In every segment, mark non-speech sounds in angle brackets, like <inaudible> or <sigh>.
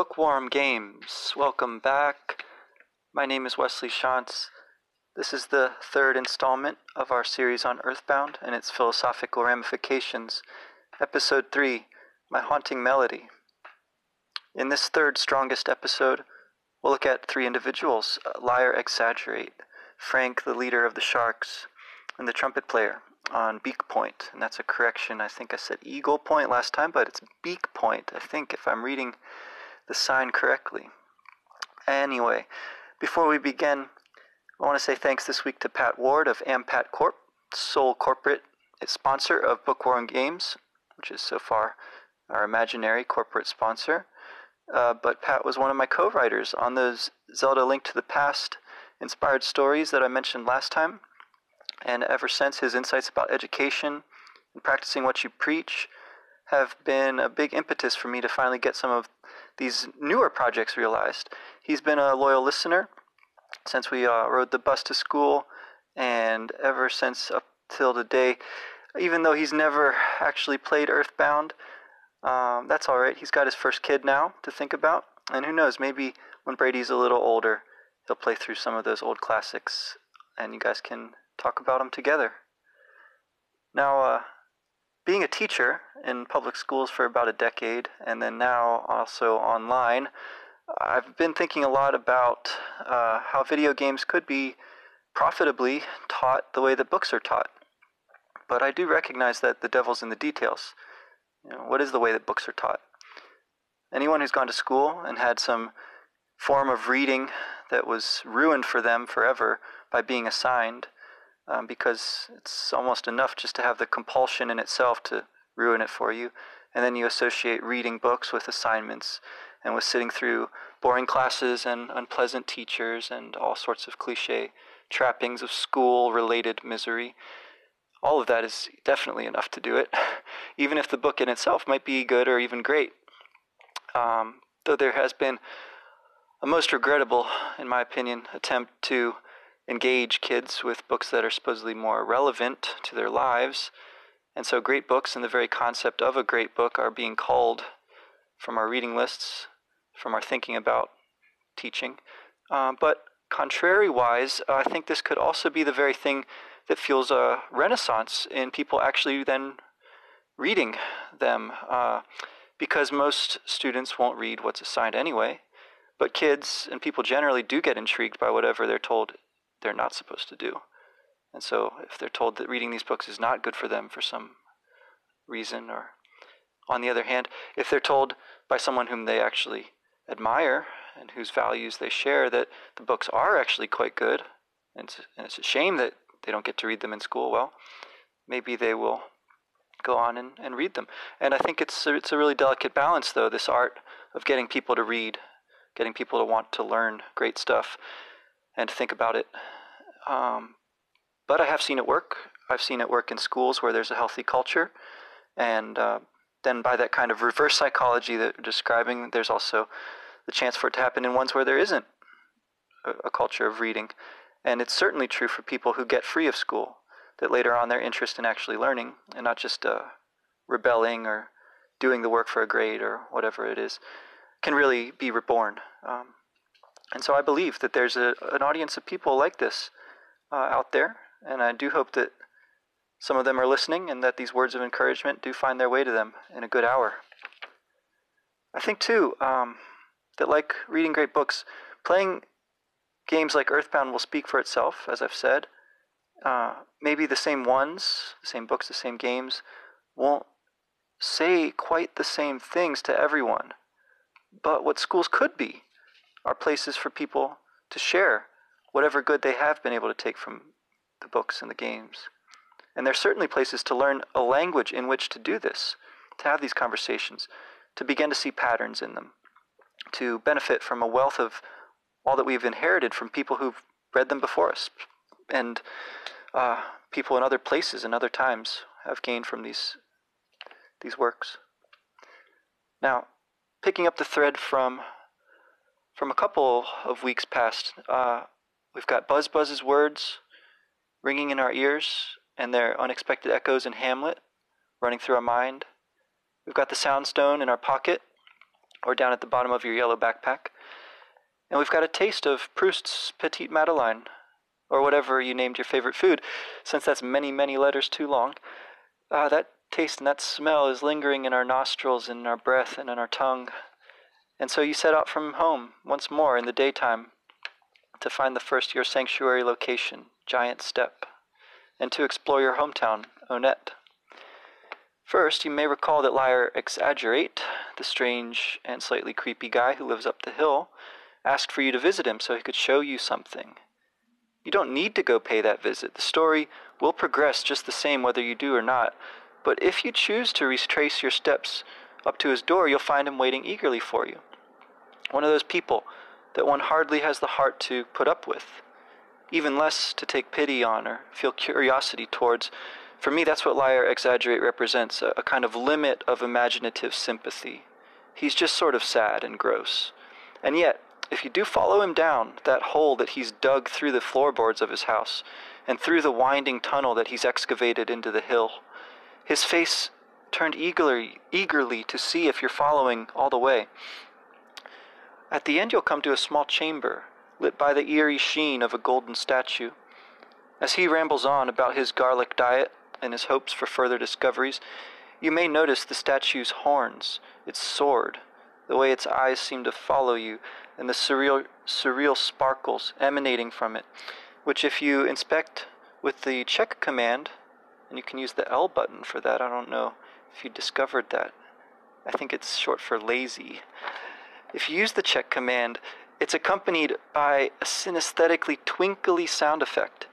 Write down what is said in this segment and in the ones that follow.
Bookworm Games. Welcome back. My name is Wesley Shantz. This is the third installment of our series on Earthbound and its philosophical ramifications. Episode 3 My Haunting Melody. In this third strongest episode, we'll look at three individuals Liar Exaggerate, Frank, the leader of the Sharks, and the trumpet player on Beak Point. And that's a correction. I think I said Eagle Point last time, but it's Beak Point, I think, if I'm reading the sign correctly. Anyway, before we begin, I want to say thanks this week to Pat Ward of Ampat Corp, sole corporate sponsor of Bookworm Games, which is so far our imaginary corporate sponsor. Uh, but Pat was one of my co writers on those Zelda Link to the Past inspired stories that I mentioned last time. And ever since, his insights about education and practicing what you preach have been a big impetus for me to finally get some of these newer projects realized. He's been a loyal listener since we uh, rode the bus to school, and ever since up till today, even though he's never actually played Earthbound, um, that's all right. He's got his first kid now to think about, and who knows, maybe when Brady's a little older, he'll play through some of those old classics, and you guys can talk about them together. Now, uh, being a teacher in public schools for about a decade, and then now also online, I've been thinking a lot about uh, how video games could be profitably taught the way that books are taught. But I do recognize that the devil's in the details. You know, what is the way that books are taught? Anyone who's gone to school and had some form of reading that was ruined for them forever by being assigned um, because it's almost enough just to have the compulsion in itself to ruin it for you. And then you associate reading books with assignments and with sitting through boring classes and unpleasant teachers and all sorts of cliche trappings of school related misery. All of that is definitely enough to do it, <laughs> even if the book in itself might be good or even great. Um, though there has been a most regrettable, in my opinion, attempt to engage kids with books that are supposedly more relevant to their lives. And so, great books and the very concept of a great book are being culled from our reading lists, from our thinking about teaching. Um, but contrary-wise, uh, I think this could also be the very thing that fuels a renaissance in people actually then reading them, uh, because most students won't read what's assigned anyway. But kids and people generally do get intrigued by whatever they're told they're not supposed to do. And so, if they're told that reading these books is not good for them for some reason, or on the other hand, if they're told by someone whom they actually admire and whose values they share that the books are actually quite good, and it's, and it's a shame that they don't get to read them in school, well, maybe they will go on and, and read them. And I think it's a, it's a really delicate balance, though, this art of getting people to read, getting people to want to learn great stuff and think about it. Um, but I have seen it work. I've seen it work in schools where there's a healthy culture. And uh, then by that kind of reverse psychology that we're describing, there's also the chance for it to happen in ones where there isn't a, a culture of reading. And it's certainly true for people who get free of school, that later on their interest in actually learning and not just uh, rebelling or doing the work for a grade or whatever it is can really be reborn. Um, and so I believe that there's a, an audience of people like this uh, out there, and I do hope that some of them are listening and that these words of encouragement do find their way to them in a good hour. I think, too, um, that like reading great books, playing games like Earthbound will speak for itself, as I've said. Uh, maybe the same ones, the same books, the same games, won't say quite the same things to everyone. But what schools could be are places for people to share whatever good they have been able to take from the books and the games. And they're certainly places to learn a language in which to do this, to have these conversations, to begin to see patterns in them, to benefit from a wealth of all that we've inherited from people who've read them before us, and uh, people in other places and other times have gained from these these works. Now, picking up the thread from from a couple of weeks past, uh, we've got Buzz Buzz's words ringing in our ears and their unexpected echoes in Hamlet running through our mind. We've got the Soundstone in our pocket, or down at the bottom of your yellow backpack. And we've got a taste of Proust's Petite Madeleine, or whatever you named your favorite food, since that's many, many letters too long. Ah, that taste and that smell is lingering in our nostrils, in our breath, and in our tongue. And so you set out from home once more in the daytime to find the first your sanctuary location, Giant Step, and to explore your hometown, Onett. First, you may recall that Liar Exaggerate, the strange and slightly creepy guy who lives up the hill, asked for you to visit him so he could show you something. You don't need to go pay that visit. The story will progress just the same whether you do or not. But if you choose to retrace your steps up to his door, you'll find him waiting eagerly for you. One of those people that one hardly has the heart to put up with, even less to take pity on or feel curiosity towards, for me, that's what Liar Exaggerate represents a, a kind of limit of imaginative sympathy. He's just sort of sad and gross. And yet, if you do follow him down that hole that he's dug through the floorboards of his house, and through the winding tunnel that he's excavated into the hill, his face turned eagerly, eagerly to see if you're following all the way. At the end, you'll come to a small chamber, lit by the eerie sheen of a golden statue. As he rambles on about his garlic diet and his hopes for further discoveries, you may notice the statue's horns, its sword, the way its eyes seem to follow you, and the surreal, surreal sparkles emanating from it, which, if you inspect with the check command, and you can use the L button for that, I don't know if you discovered that. I think it's short for lazy. If you use the check command, it's accompanied by a synesthetically twinkly sound effect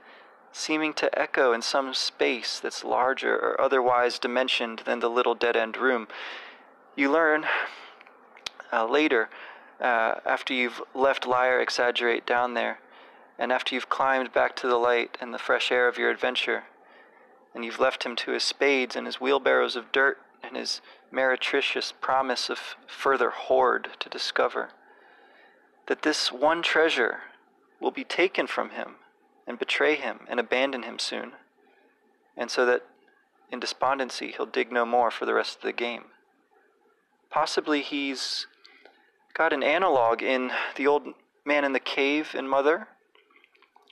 seeming to echo in some space that's larger or otherwise dimensioned than the little dead end room. You learn uh, later, uh, after you've left Liar Exaggerate down there, and after you've climbed back to the light and the fresh air of your adventure, and you've left him to his spades and his wheelbarrows of dirt and his meretricious promise of further hoard to discover, that this one treasure will be taken from him and betray him and abandon him soon, and so that in despondency he'll dig no more for the rest of the game. Possibly he's got an analog in the old man in the cave in Mother,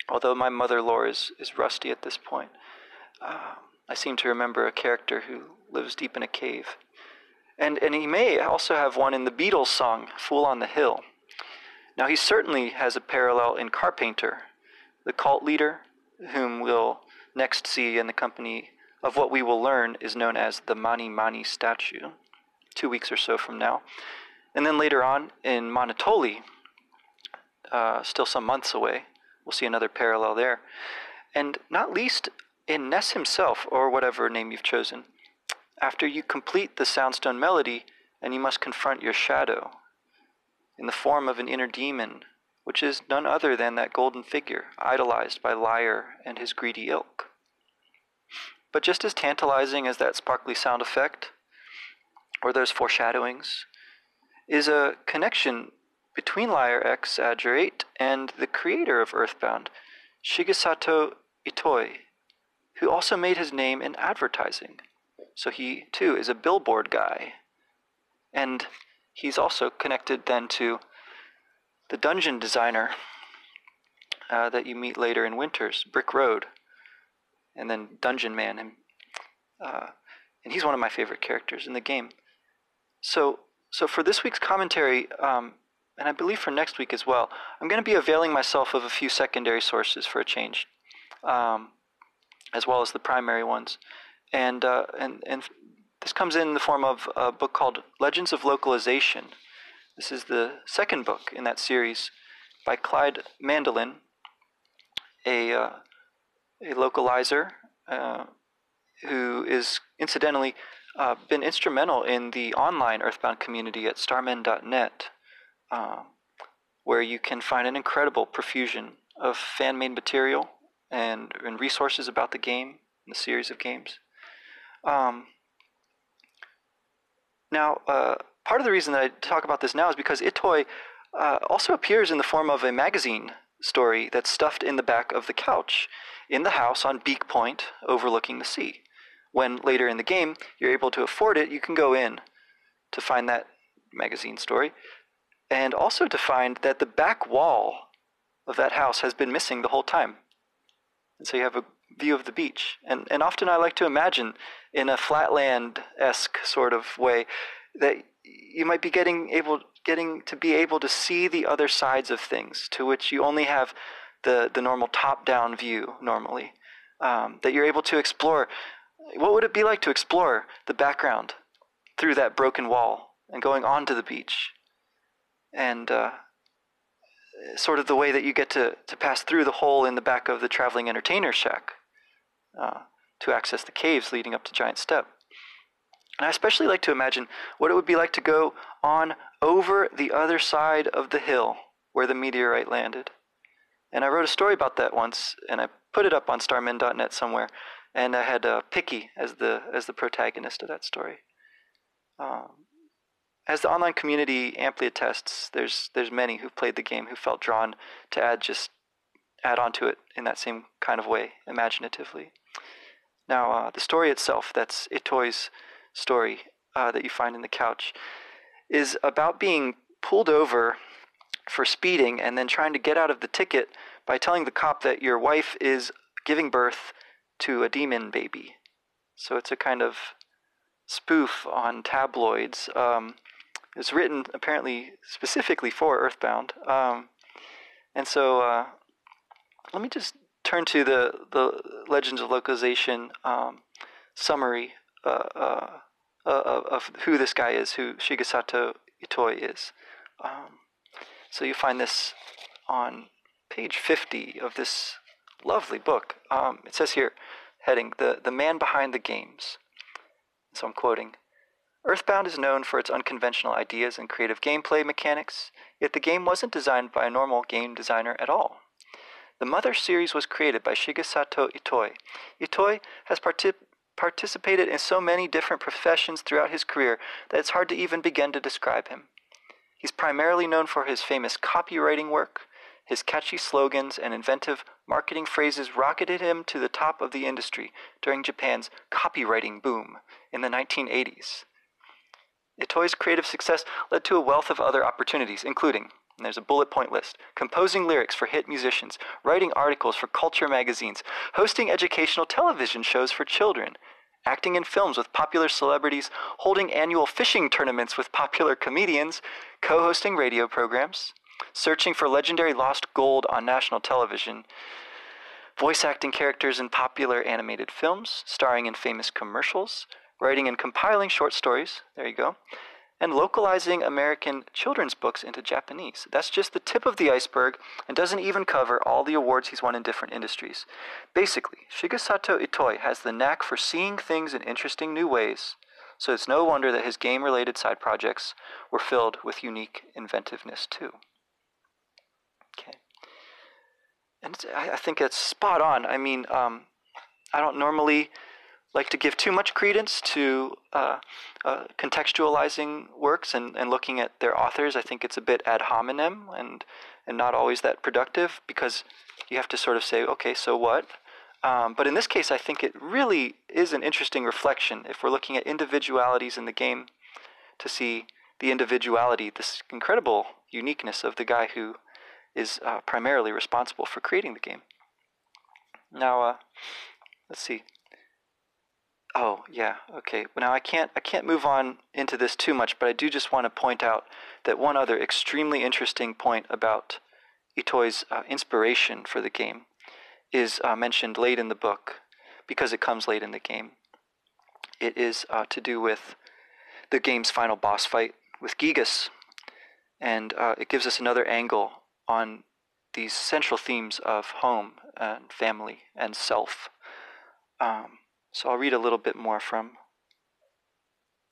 although my mother lore is, is rusty at this point. Uh, I seem to remember a character who lives deep in a cave. And, and he may also have one in the Beatles song, Fool on the Hill. Now, he certainly has a parallel in Carpenter, the cult leader, whom we'll next see in the company of what we will learn is known as the Mani Mani statue, two weeks or so from now. And then later on in Monotoli, uh, still some months away, we'll see another parallel there. And not least in Ness himself, or whatever name you've chosen, after you complete the Soundstone melody, and you must confront your shadow in the form of an inner demon which is none other than that golden figure idolized by Liar and his greedy ilk. But just as tantalizing as that sparkly sound effect, or those foreshadowings, is a connection between Liar Exaggerate and the creator of Earthbound, Shigesato Itoi, who also made his name in advertising. So he, too, is a billboard guy. And he's also connected then to the dungeon designer uh, that you meet later in Winters, Brick Road, and then Dungeon Man, and, uh, and he's one of my favorite characters in the game. So, so for this week's commentary, um, and I believe for next week as well, I'm going to be availing myself of a few secondary sources for a change, um, as well as the primary ones, and uh, and and this comes in the form of a book called Legends of Localization. This is the second book in that series by Clyde Mandelin, a, uh, a localizer uh, who is incidentally uh, been instrumental in the online Earthbound community at starmen.net, uh, where you can find an incredible profusion of fan made material and, and resources about the game the series of games. Um, now, uh, part of the reason that I talk about this now is because Itoi uh, also appears in the form of a magazine story that's stuffed in the back of the couch in the house on Beak Point overlooking the sea. When later in the game you're able to afford it, you can go in to find that magazine story, and also to find that the back wall of that house has been missing the whole time. And so you have a view of the beach. And, and often I like to imagine in a flatland esque sort of way that you might be getting able getting to be able to see the other sides of things to which you only have the, the normal top down view normally. Um, that you're able to explore what would it be like to explore the background through that broken wall and going onto the beach and uh, sort of the way that you get to, to pass through the hole in the back of the traveling entertainer shack uh, to access the caves leading up to Giant Step. And I especially like to imagine what it would be like to go on over the other side of the hill where the meteorite landed. And I wrote a story about that once, and I put it up on starmen.net somewhere. And I had uh, Picky as the as the protagonist of that story. Um, as the online community amply attests, there's there's many who've played the game who felt drawn to add just add onto it in that same kind of way, imaginatively. Now, uh, the story itself, that's Itoi's story uh, that you find in the couch, is about being pulled over for speeding and then trying to get out of the ticket by telling the cop that your wife is giving birth to a demon baby. So it's a kind of spoof on tabloids. Um, it's written apparently specifically for Earthbound. Um, and so uh, let me just turn to the, the Legends of Localization um, summary uh, uh, uh of who this guy is, who Shigesato Itoi is. Um, so you find this on page 50 of this lovely book. Um, it says here, heading, the, the Man Behind the Games. So I'm quoting Earthbound is known for its unconventional ideas and creative gameplay mechanics, yet the game wasn't designed by a normal game designer at all. The Mother series was created by Shigesato Itoi. Itoi has partic- participated in so many different professions throughout his career that it's hard to even begin to describe him. He's primarily known for his famous copywriting work. His catchy slogans and inventive marketing phrases rocketed him to the top of the industry during Japan's copywriting boom in the 1980s. Itoi's creative success led to a wealth of other opportunities, including, and there's a bullet point list, composing lyrics for hit musicians, writing articles for culture magazines, hosting educational television shows for children, acting in films with popular celebrities, holding annual fishing tournaments with popular comedians, co hosting radio programs, searching for legendary lost gold on national television, voice acting characters in popular animated films, starring in famous commercials, writing and compiling short stories, there you go, and localizing American children's books into Japanese. That's just the tip of the iceberg and doesn't even cover all the awards he's won in different industries. Basically, Shigesato Itoi has the knack for seeing things in interesting new ways, so it's no wonder that his game related side projects were filled with unique inventiveness too. Okay. And I think it's spot on. I mean, um, I don't normally like to give too much credence to uh, uh, contextualizing works and, and looking at their authors. I think it's a bit ad hominem and and not always that productive because you have to sort of say, okay, so what? Um, but in this case, I think it really is an interesting reflection if we're looking at individualities in the game to see the individuality, this incredible uniqueness of the guy who is uh, primarily responsible for creating the game. Now, uh, let's see. Oh yeah, okay. Now I can't I can't move on into this too much, but I do just want to point out that one other extremely interesting point about Itoi's uh, inspiration for the game is uh, mentioned late in the book because it comes late in the game. It is uh, to do with the game's final boss fight with Giygas, and uh, it gives us another angle on these central themes of home and family and self. Um, so I'll read a little bit more from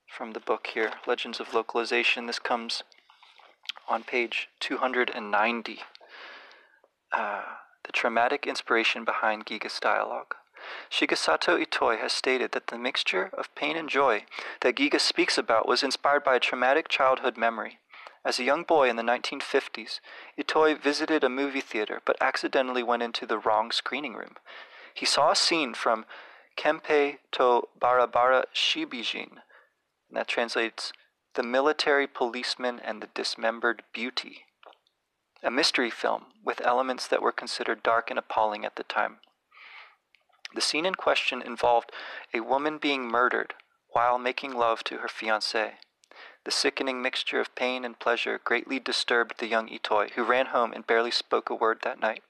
from the book here, Legends of Localization. This comes on page 290. Uh, the traumatic inspiration behind Giygas dialogue. Shigesato Itoi has stated that the mixture of pain and joy that Giga speaks about was inspired by a traumatic childhood memory. As a young boy in the 1950s, Itoi visited a movie theater but accidentally went into the wrong screening room. He saw a scene from Kempei to Barabara Shibijin. And that translates The Military Policeman and the Dismembered Beauty, a mystery film with elements that were considered dark and appalling at the time. The scene in question involved a woman being murdered while making love to her fiancé. The sickening mixture of pain and pleasure greatly disturbed the young Itoi, who ran home and barely spoke a word that night.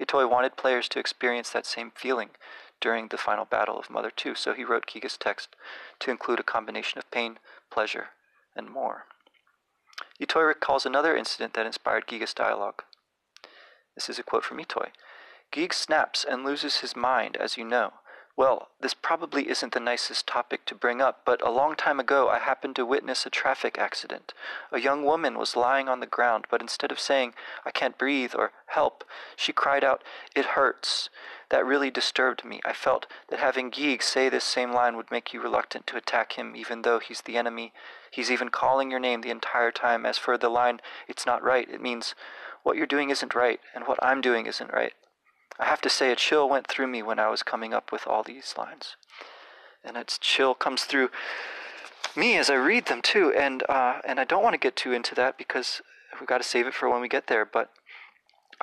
Itoi wanted players to experience that same feeling during the final battle of Mother 2, so he wrote Giga's text to include a combination of pain, pleasure, and more. Itoi recalls another incident that inspired Giga's dialogue. This is a quote from Itoi. Geek snaps and loses his mind, as you know. Well, this probably isn't the nicest topic to bring up, but a long time ago I happened to witness a traffic accident. A young woman was lying on the ground, but instead of saying, I can't breathe or help, she cried out, It hurts. That really disturbed me. I felt that having Geeg say this same line would make you reluctant to attack him, even though he's the enemy. He's even calling your name the entire time. As for the line, It's not right, it means, What you're doing isn't right, and what I'm doing isn't right. I have to say, a chill went through me when I was coming up with all these lines. And its chill comes through me as I read them too. And, uh, and I don't want to get too into that because we've got to save it for when we get there. But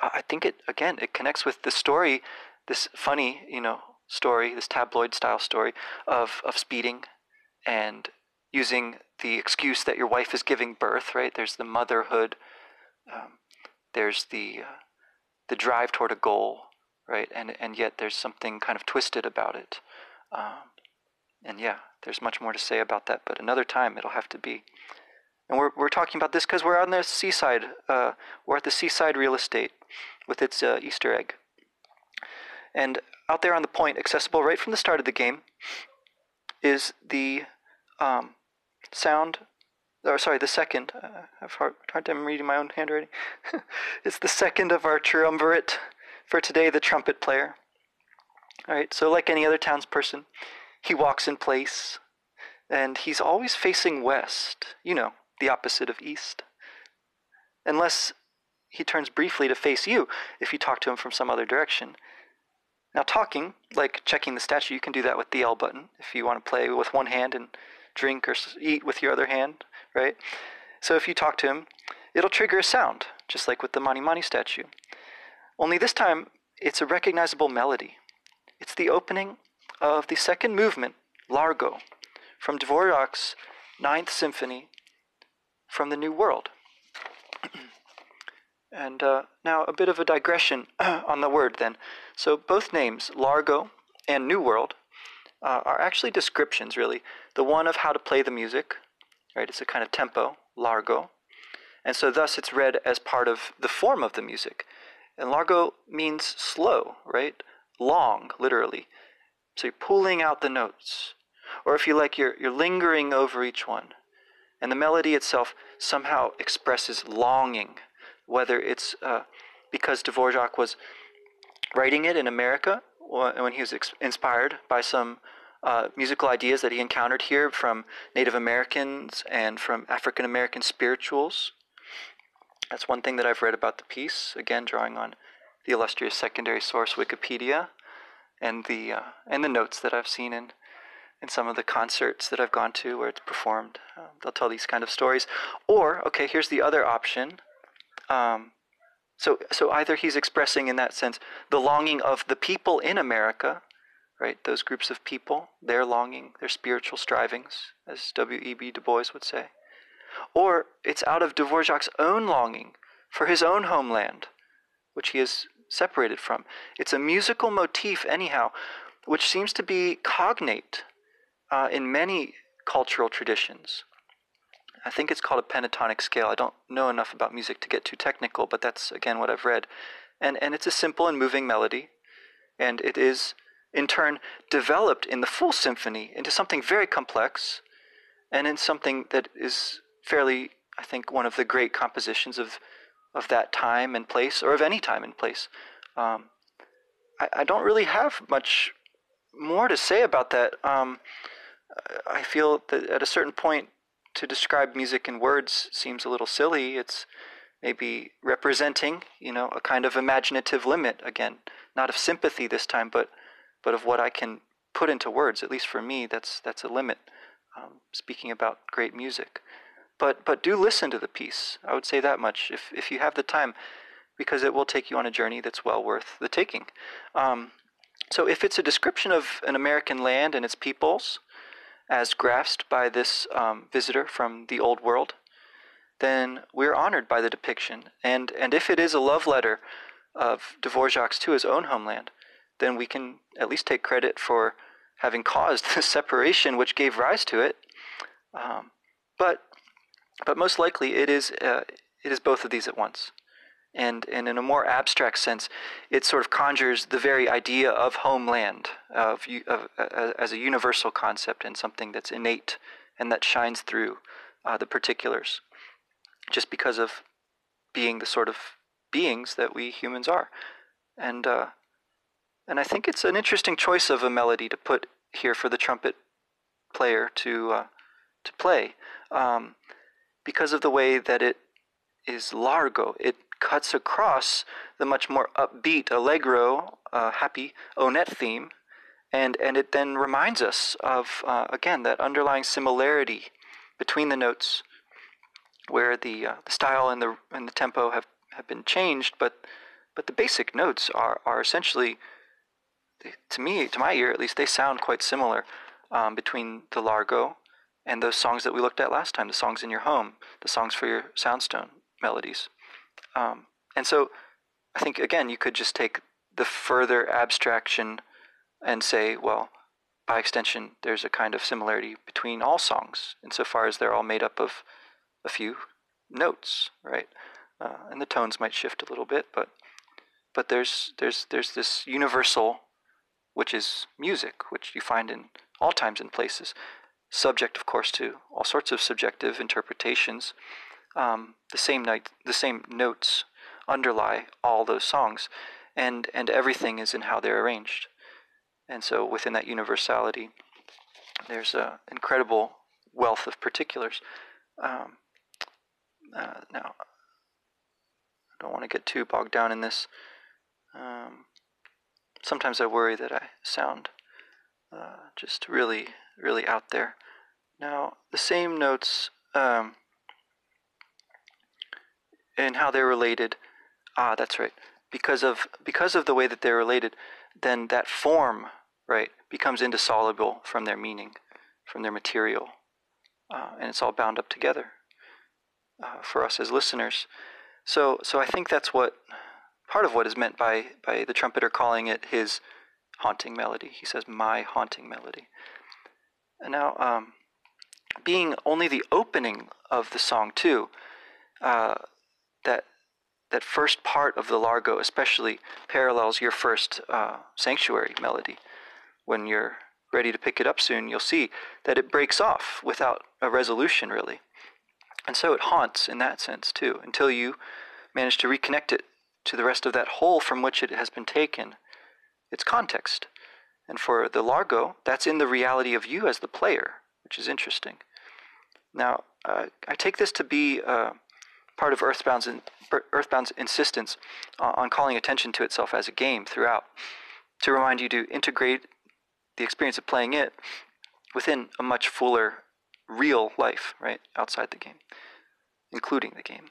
I think it, again, it connects with the story, this funny, you know, story, this tabloid style story of, of speeding and using the excuse that your wife is giving birth, right? There's the motherhood, um, there's the, uh, the drive toward a goal, right? And and yet there's something kind of twisted about it. Um, and yeah, there's much more to say about that, but another time it'll have to be. And we're we're talking about this because we're on the seaside. Uh, we're at the seaside real estate with its uh, Easter egg. And out there on the point, accessible right from the start of the game, is the um, sound or sorry, the second. Uh, I've hard, hard time reading my own handwriting. <laughs> it's the second of our triumvirate for today, the trumpet player. All right, so like any other townsperson, he walks in place, and he's always facing west, you know, the opposite of east. Unless he turns briefly to face you if you talk to him from some other direction. Now, talking, like checking the statue, you can do that with the L button if you want to play with one hand and drink or eat with your other hand, right? So if you talk to him, it'll trigger a sound, just like with the Mani Mani statue. Only this time, it's a recognizable melody. It's the opening of the second movement, Largo, from Dvorak's Ninth Symphony from the New World. <clears throat> and uh, now a bit of a digression <clears throat> on the word then. So both names, Largo and New World, uh, are actually descriptions, really. The one of how to play the music, right? It's a kind of tempo, Largo. And so thus it's read as part of the form of the music. And largo means slow, right? Long, literally. So you're pulling out the notes. Or if you like, you're, you're lingering over each one. And the melody itself somehow expresses longing, whether it's uh, because Dvorak was writing it in America when he was ex- inspired by some uh, musical ideas that he encountered here from Native Americans and from African American spirituals that's one thing that I've read about the piece, again, drawing on the illustrious secondary source Wikipedia and the, uh, and the notes that I've seen in, in some of the concerts that I've gone to where it's performed. Uh, they'll tell these kind of stories. Or, okay, here's the other option. Um, so, so either he's expressing in that sense the longing of the people in America, right? Those groups of people, their longing, their spiritual strivings, as W.E.B. Du Bois would say. Or it's out of Dvorak's own longing for his own homeland, which he is separated from. It's a musical motif, anyhow, which seems to be cognate uh, in many cultural traditions. I think it's called a pentatonic scale. I don't know enough about music to get too technical, but that's again what I've read. And, and it's a simple and moving melody, and it is in turn developed in the full symphony into something very complex and in something that is fairly, I think, one of the great compositions of, of that time and place, or of any time and place. Um, I, I, don't really have much more to say about that. Um, I feel that at a certain point, to describe music in words seems a little silly. It's maybe representing, you know, a kind of imaginative limit again, not of sympathy this time, but but of what I can put into words. At least for me, that's that's a limit. Um, speaking about great music. but but do listen to the piece. I would say that much if if you have the time, because it will take you on a journey that's well worth the taking. Um, so if it's a description of an American land and its peoples, as grasped by this um, visitor from the old world, then we're honored by the depiction. And and if it is a love letter of Dvorak's to his own homeland, then we can at least take credit for having caused <laughs> the separation which gave rise to it. Um, but but most likely it is uh, it is both of these at once. And, and in a more abstract sense, it sort of conjures the very idea of homeland of, of uh, as a universal concept and something that's innate and that shines through uh, the particulars, just because of being the sort of beings that we humans are. And uh, and I think it's an interesting choice of a melody to put here for the trumpet player to uh, to play. Um, because of the way that it is largo. It cuts across the much more upbeat, allegro, uh, happy Onett theme, and, and it then reminds us of, uh, again, that underlying similarity between the notes where the, uh, the style and the, and the tempo have, have been changed, but, but the basic notes are, are essentially, to me, to my ear at least, they sound quite similar um, between the largo and those songs that we looked at last time, the songs in your home, the songs for your soundstone melodies. Um, and so I think, again, you could just take the further abstraction and say, well, by extension, there's a kind of similarity between all songs, insofar as they're all made up of a few notes, right? Uh, and the tones might shift a little bit, but but there's there's there's this universal, which is music, which you find in all times and places, subject, of course, to all sorts of subjective interpretations. Um, the same night, the same notes underlie all those songs, and and everything is in how they're arranged. And so, within that universality, there's an incredible wealth of particulars. Um, uh, now, I don't want to get too bogged down in this. Um, sometimes I worry that I sound uh, just really, really out there. Now, the same notes um, and how they're related. Ah, that's right. Because of because of the way that they're related, then that form, right, becomes indissoluble from their meaning, from their material, uh, and it's all bound up together uh, for us as listeners. So, so I think that's what part of what is meant by by the trumpeter calling it his haunting melody. He says, "My haunting melody." And now, um, being only the opening of the song too, uh, that first part of the largo especially parallels your first uh, sanctuary melody. When you're ready to pick it up soon, you'll see that it breaks off without a resolution really, and so it haunts in that sense too until you manage to reconnect it to the rest of that whole from which it has been taken, its context. And for the largo, that's in the reality of you as the player, which is interesting. Now, uh, I take this to be uh, part of Earthbound's, in, Earthbound's insistence on calling attention to itself as a game throughout, to remind you to integrate the experience of playing it within a much fuller, real life, right, outside the game, including the game.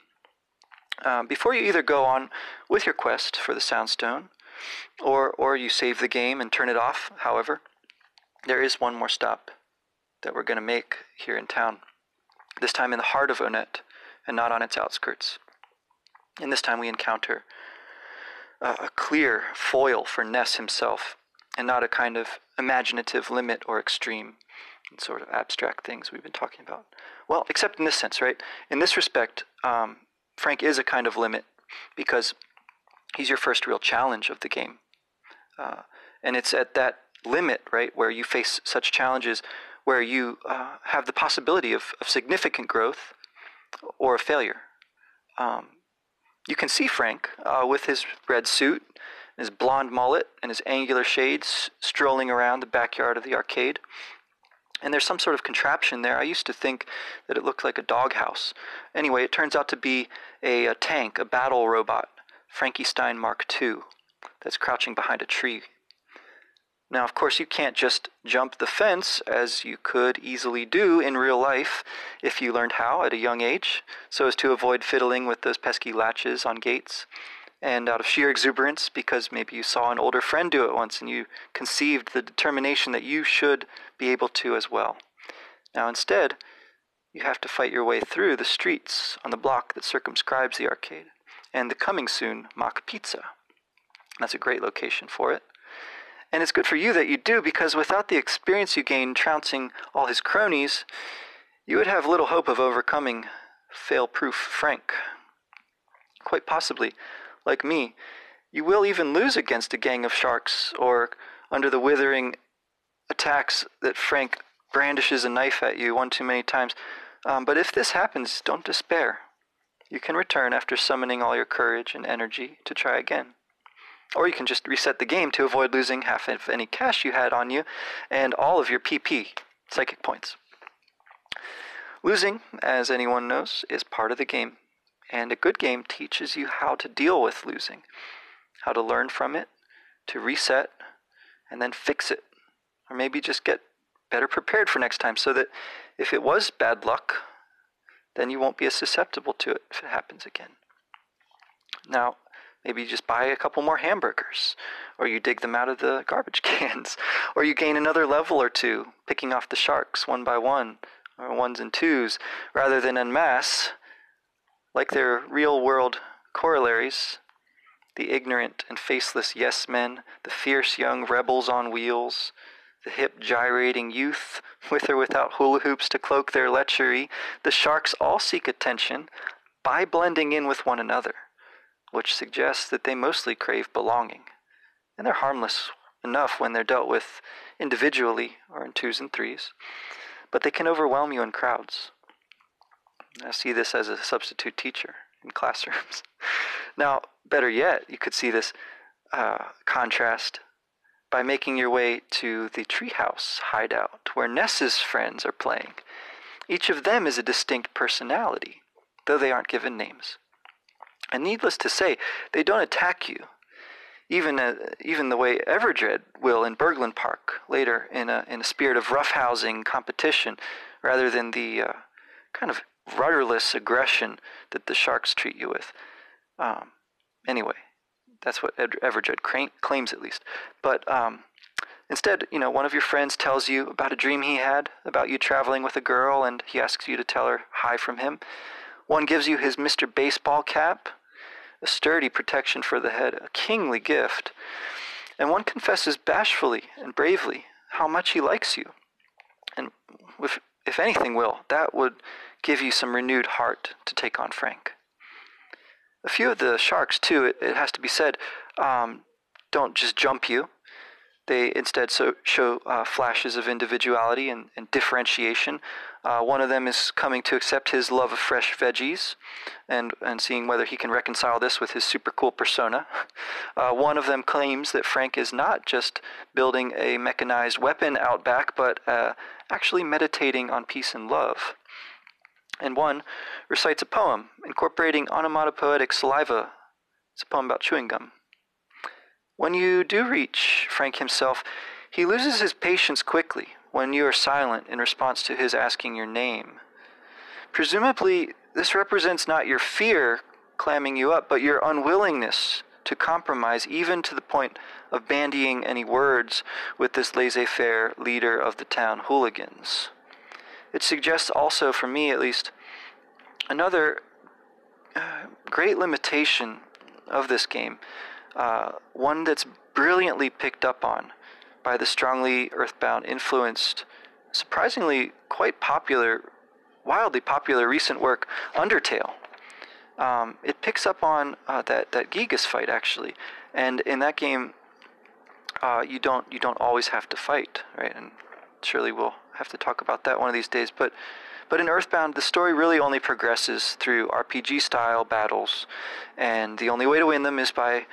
Um, before you either go on with your quest for the Soundstone, or, or you save the game and turn it off, however, there is one more stop that we're going to make here in town this time in the heart of Onett and not on its outskirts. And this time we encounter a clear foil for Ness himself, and not a kind of imaginative limit or extreme and sort of abstract things we've been talking about. Well, except in this sense, right? In this respect, um, Frank is a kind of limit because he's your first real challenge of the game. Uh, and it's at that limit, right, where you face such challenges where you uh, have the possibility of, of significant growth or a failure. Um, you can see Frank uh, with his red suit, his blonde mullet, and his angular shades strolling around the backyard of the arcade. And there's some sort of contraption there. I used to think that it looked like a doghouse. Anyway, it turns out to be a, a tank, a battle robot, Frankystein Mark II, that's crouching behind a tree. Now, of course, you can't just jump the fence as you could easily do in real life if you learned how at a young age, so as to avoid fiddling with those pesky latches on gates. And out of sheer exuberance, because maybe you saw an older friend do it once and you conceived the determination that you should be able to as well. Now, instead, you have to fight your way through the streets on the block that circumscribes the arcade and the coming soon Mach Pizza. That's a great location for it. And it's good for you that you do because without the experience you gain trouncing all his cronies, you would have little hope of overcoming fail proof Frank. Quite possibly, like me, you will even lose against a gang of sharks or under the withering attacks that Frank brandishes a knife at you one too many times. Um, but if this happens, don't despair. You can return after summoning all your courage and energy to try again. Or you can just reset the game to avoid losing half of any cash you had on you and all of your PP, psychic points. Losing, as anyone knows, is part of the game, and a good game teaches you how to deal with losing, how to learn from it, to reset, and then fix it. Or maybe just get better prepared for next time so that if it was bad luck, then you won't be as susceptible to it if it happens again. Now, Maybe you just buy a couple more hamburgers, or you dig them out of the garbage <laughs> cans, or you gain another level or two, picking off the sharks one by one, or ones and twos, rather than en masse, like their real world corollaries. The ignorant and faceless yes men, the fierce young rebels on wheels, the hip gyrating youth, <laughs> with or without hula hoops to cloak their lechery, the sharks all seek attention by blending in with one another which suggests that they mostly crave belonging, and they're harmless enough when they're dealt with individually or in twos and threes, but they can overwhelm you in crowds. I see this as a substitute teacher in <laughs> classrooms. now, better yet, you could see this uh, contrast by making your way to the treehouse hideout where Ness's friends are playing. Each of them is a distinct personality, though they aren't given names. And needless to say, they don't attack you, even uh, even the way Everdred will in Burglin Park later, in a in a spirit of roughhousing competition, rather than the uh, kind of rudderless aggression that the sharks treat you with. Um, anyway, that's what Ed- cra- claims, at least. But um, instead, you know, one of your friends tells you about a dream he had about you traveling with a girl, and he asks you to tell her hi from him. One gives you his Mr. Baseball cap, a sturdy protection for the head, a kingly gift. And one confesses bashfully and bravely how much he likes you. And if, if anything will, that would give you some renewed heart to take on Frank. A few of the sharks, too, it, it has to be said, um, don't just jump you. They instead so, show uh, flashes of individuality and, and differentiation, uh, one of them is coming to accept his love of fresh veggies and, and seeing whether he can reconcile this with his super cool persona. <laughs> Uh, one of them claims that Frank is not just building a mechanized weapon out back, but uh, actually meditating on peace and love. And one recites a poem incorporating onomatopoetic saliva. It's a poem about chewing gum. When you do reach Frank himself, he loses his patience quickly when you are silent in response to his asking your name. Presumably, this represents not your fear clamming you up, but your unwillingness to compromise, even to the point of bandying any words with this laissez faire leader of the town hooligans. It suggests also, for me at least, another uh, great limitation of this game, uh, one that's brilliantly picked up on by the strongly earthbound influenced, surprisingly quite popular, wildly popular recent work, Undertale. Um, it picks up on uh, that that Giygas fight actually, and in that game, uh, you don't you don't always have to fight, right? And surely we'll have to talk about that one of these days. But but in Earthbound, the story really only progresses through RPG style battles, and the only way to win them is by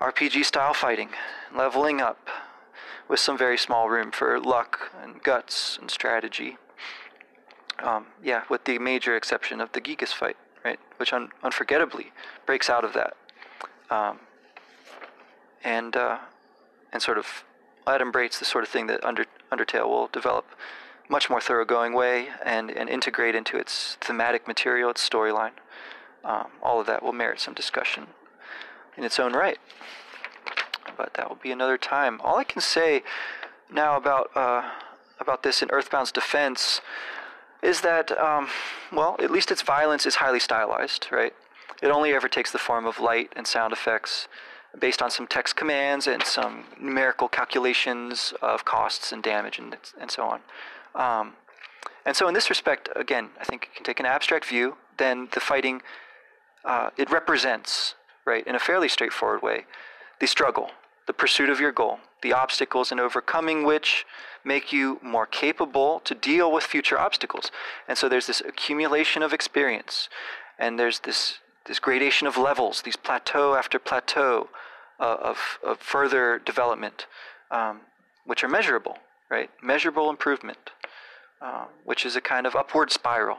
RPG style fighting, leveling up, with some very small room for luck and guts and strategy. Um, yeah, with the major exception of the Giygas fight, right, which un- unforgettably breaks out of that, um, and uh, and sort of adumbrates the sort of thing that Under, Undertale will develop much more thoroughgoing way and, and integrate into its thematic material, its storyline. Um, all of that will merit some discussion in its own right. But that will be another time. All I can say now about uh, about this in Earthbound's defense is that, um, well, at least its violence is highly stylized, right? It only ever takes the form of light and sound effects based on some text commands and some numerical calculations of costs and damage and, and so on. Um, and so, in this respect, again, I think you can take an abstract view. Then the fighting, uh, it represents, right, in a fairly straightforward way, the struggle, the pursuit of your goal, the obstacles and overcoming which make you more capable to deal with future obstacles. And so there's this accumulation of experience, and there's this this gradation of levels, these plateau after plateau uh, of, of further development, um, which are measurable, right? Measurable improvement, uh, which is a kind of upward spiral,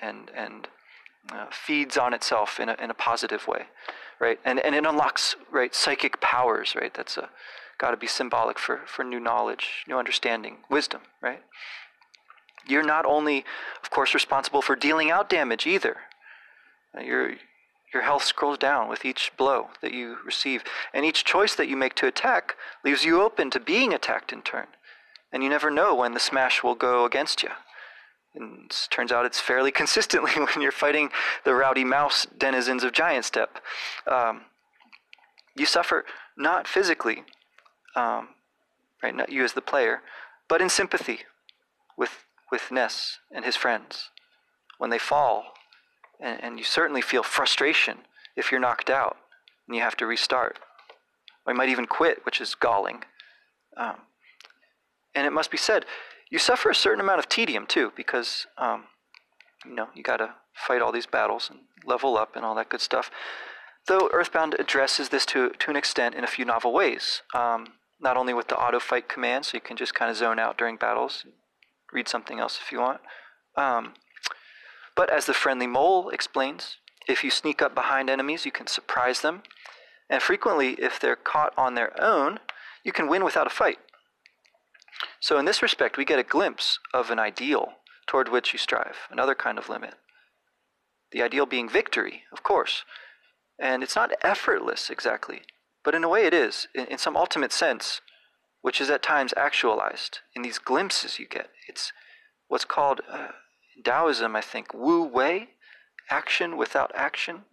and and uh, feeds on itself in a in a positive way, right? And and it unlocks right psychic powers, right? That's got to be symbolic for for new knowledge, new understanding, wisdom, right? You're not only, of course, responsible for dealing out damage either. Your your health scrolls down with each blow that you receive, and each choice that you make to attack leaves you open to being attacked in turn. And you never know when the smash will go against you. And it turns out it's fairly <laughs> consistently when you're fighting the rowdy mouse denizens of Giant Step. Um, you suffer not physically, um, right? Not you as the player, but in sympathy with with Ness and his friends when they fall, and, and you certainly feel frustration if you're knocked out and you have to restart. Or you might even quit, which is galling. Um, and it must be said, you suffer a certain amount of tedium too, because um, you know you got to fight all these battles and level up and all that good stuff. Though Earthbound addresses this to to an extent in a few novel ways, um, not only with the auto fight command, so you can just kind of zone out during battles, read something else if you want, um, but as the friendly mole explains, if you sneak up behind enemies, you can surprise them, and frequently, if they're caught on their own, you can win without a fight. So, in this respect, we get a glimpse of an ideal toward which you strive, another kind of limit. The ideal being victory, of course. And it's not effortless exactly, but in a way it is, in, in some ultimate sense, which is at times actualized in these glimpses you get. It's what's called, uh, Taoism, I think, Wu Wei, action without action.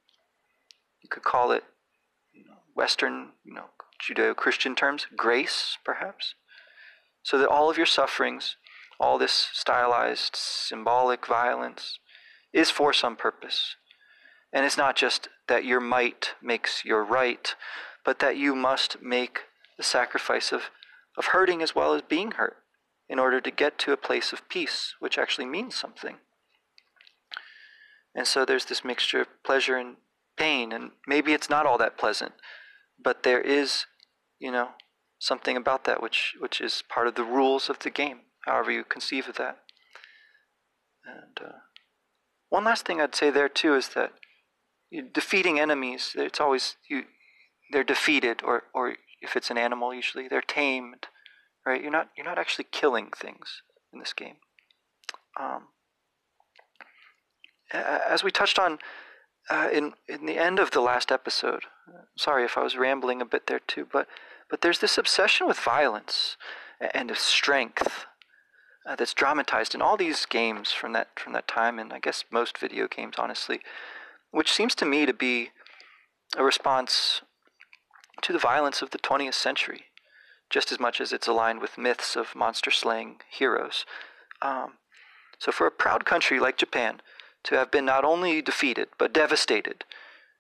You could call it you know, Western, you know, Judeo Christian terms, grace, perhaps so that all of your sufferings, all this stylized, symbolic violence, is for some purpose. And it's not just that your might makes your right, but that you must make the sacrifice of, of hurting as well as being hurt in order to get to a place of peace, which actually means something. And so there's this mixture of pleasure and pain, and maybe it's not all that pleasant, but there is, you know, something about that which, which is part of the rules of the game, however you conceive of that. And uh, one last thing I'd say there too is that defeating enemies, it's always you, they're defeated, or, or if it's an animal, usually they're tamed, right? You're not you're not actually killing things in this game. Um, as we touched on uh, in in the end of the last episode, sorry if I was rambling a bit there too, but but there's this obsession with violence and of strength uh, that's dramatized in all these games from that from that time, and I guess most video games, honestly, which seems to me to be a response to the violence of the 20th century, just as much as it's aligned with myths of monster slaying heroes. Um, so, for a proud country like Japan to have been not only defeated but devastated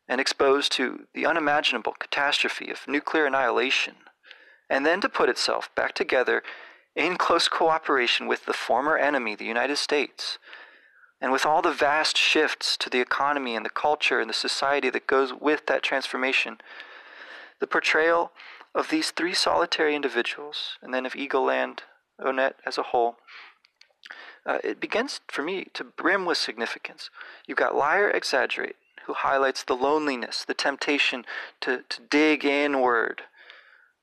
and exposed to the unimaginable catastrophe of nuclear annihilation, and then to put itself back together in close cooperation with the former enemy, the United States, and with all the vast shifts to the economy and the culture and the society that goes with that transformation, the portrayal of these three solitary individuals, and then of Eagleland, Onett as a whole, uh, it begins for me to brim with significance. You've got Lier X. Agerate, who highlights the loneliness, the temptation to, to dig inward,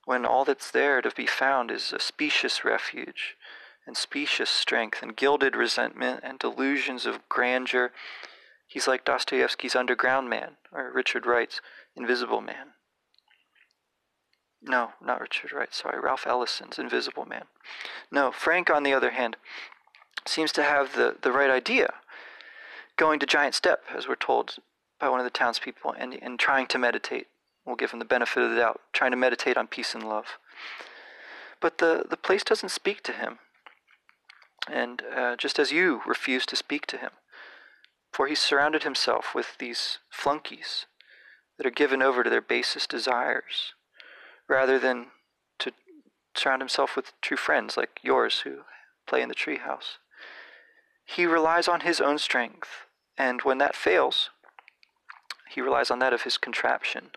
when all that's there to be found is a specious refuge and specious strength and gilded resentment and delusions of grandeur. He's like Dostoevsky's Underground Man or Richard Wright's Invisible Man. No, not Richard Wright, sorry, Ralph Ellison's Invisible Man. No, Frank, on the other hand, seems to have the, the right idea. Going to Giant Step, as we're told by one of the townspeople, and, and trying to meditate. We'll give him the benefit of the doubt, trying to meditate on peace and love. But the, the place doesn't speak to him. And uh, just as you refuse to speak to him, for he's surrounded himself with these flunkies that are given over to their basest desires, rather than to surround himself with true friends like yours who play in the treehouse. He relies on his own strength, and when that fails, he relies on that of his contraption.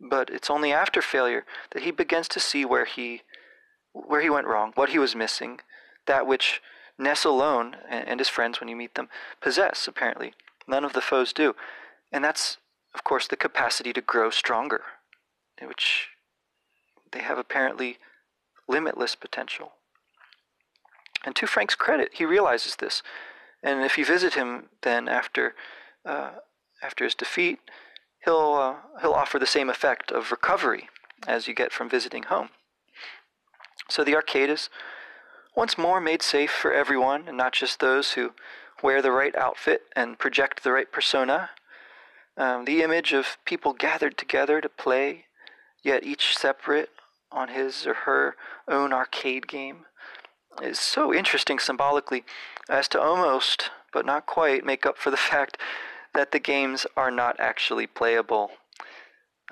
But it's only after failure that he begins to see where he where he went wrong, what he was missing, that which Ness alone and his friends, when you meet them, possess, apparently. None of the foes do. And that's, of course, the capacity to grow stronger, which they have apparently limitless potential. And to Frank's credit, he realizes this. And if you visit him then after uh, after his defeat, he'll, uh, he'll offer the same effect of recovery as you get from visiting home. So the arcade is once more made safe for everyone, and not just those who wear the right outfit and project the right persona. Um, the image of people gathered together to play, yet each separate on his or her own arcade game, is so interesting symbolically as to almost, but not quite, make up for the <laughs> fact that the games are not actually playable.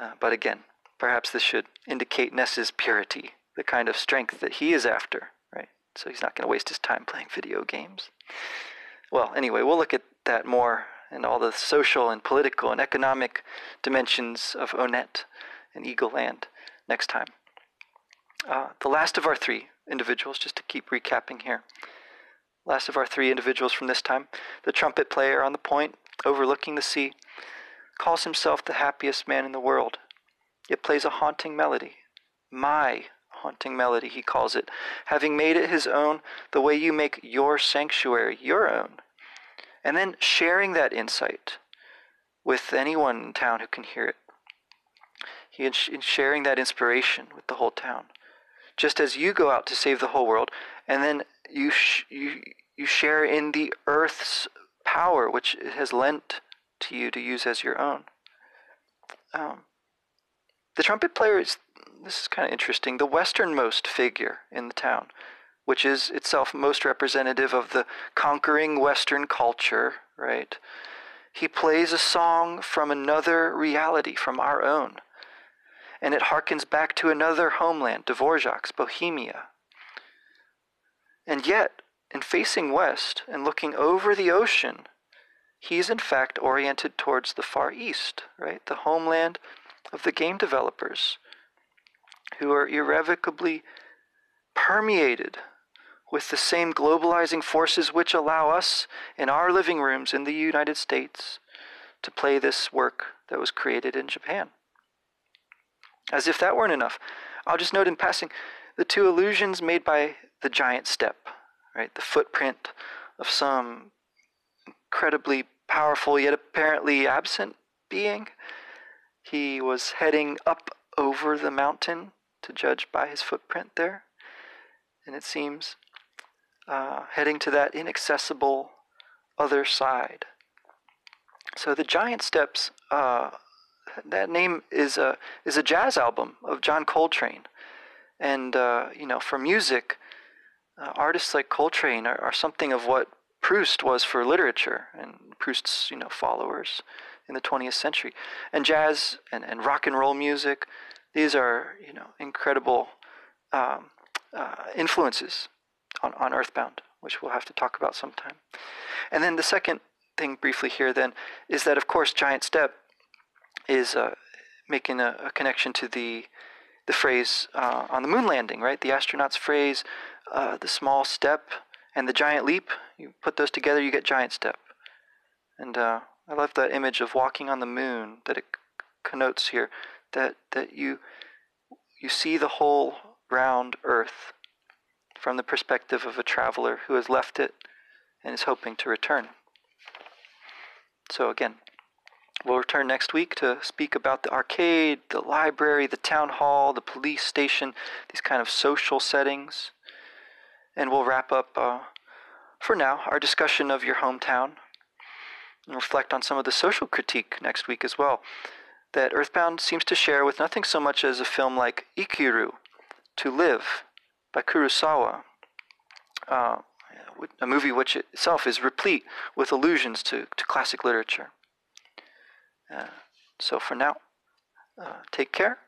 Uh, but again, perhaps this should indicate Ness's purity, the kind of strength that he is after, right? So he's not going to waste his time playing video games. Well, anyway, we'll look at that more and all the social and political and economic dimensions of Onett and Eagleland next time. Uh, the last of our three individuals, just to keep recapping here. Last of our three individuals from this time, the trumpet player on the point overlooking the sea, calls himself the happiest man in the world, It plays a haunting melody. My haunting melody, he calls it, having made it his own the way you make your sanctuary your own. And then sharing that insight with anyone in town who can hear it. He is sharing that inspiration with the whole town. Just as you go out to save the whole world, and then you, sh- you, you share in the earth's power which it has lent to you to use as your own. Um, the trumpet player is, this is kind of interesting, the westernmost figure in the town, which is itself most representative of the conquering Western culture, right? He plays a song from another reality, from our own. And it harkens back to another homeland, Dvorak's Bohemia. And yet, and facing west and looking over the ocean, he's in fact oriented towards the Far East, right? The homeland of the game developers who are irrevocably permeated with the same globalizing forces which allow us in our living rooms in the United States to play this work that was created in Japan. As if that weren't enough, I'll just note in passing the two illusions made by the giant step right? The footprint of some incredibly powerful yet apparently absent being. He was heading up over the mountain to judge by his footprint there. And it seems uh, heading to that inaccessible other side. So the Giant Steps, uh, that name is a is a jazz album of John Coltrane, and uh, you know for music, uh, artists like Coltrane are, are something of what Proust was for literature and Proust's you know followers in the 20th century. And jazz and, and rock and roll music, these are you know incredible um, uh, influences on, on Earthbound, which we'll have to talk about sometime. And then the second thing briefly here then is that of course Giant Step is uh, making a, a, connection to the the phrase uh, on the moon landing, right? The astronauts' phrase uh, the small step and the giant leap. You put those together, you get giant step. And uh, I love that image of walking on the moon that it connotes here. That that you you see the whole round earth from the perspective of a traveler who has left it and is hoping to return. So, again, we'll return next week to speak about the arcade, the library, the town hall, the police station, these kind of social settings. And we'll wrap up, uh, for now, our discussion of your hometown and reflect on some of the social critique next week as well that Earthbound seems to share with nothing so much as a film like Ikiru, To Live, by Kurosawa, uh, a movie which itself is replete with allusions to, to classic literature. Uh, so for now, uh, take care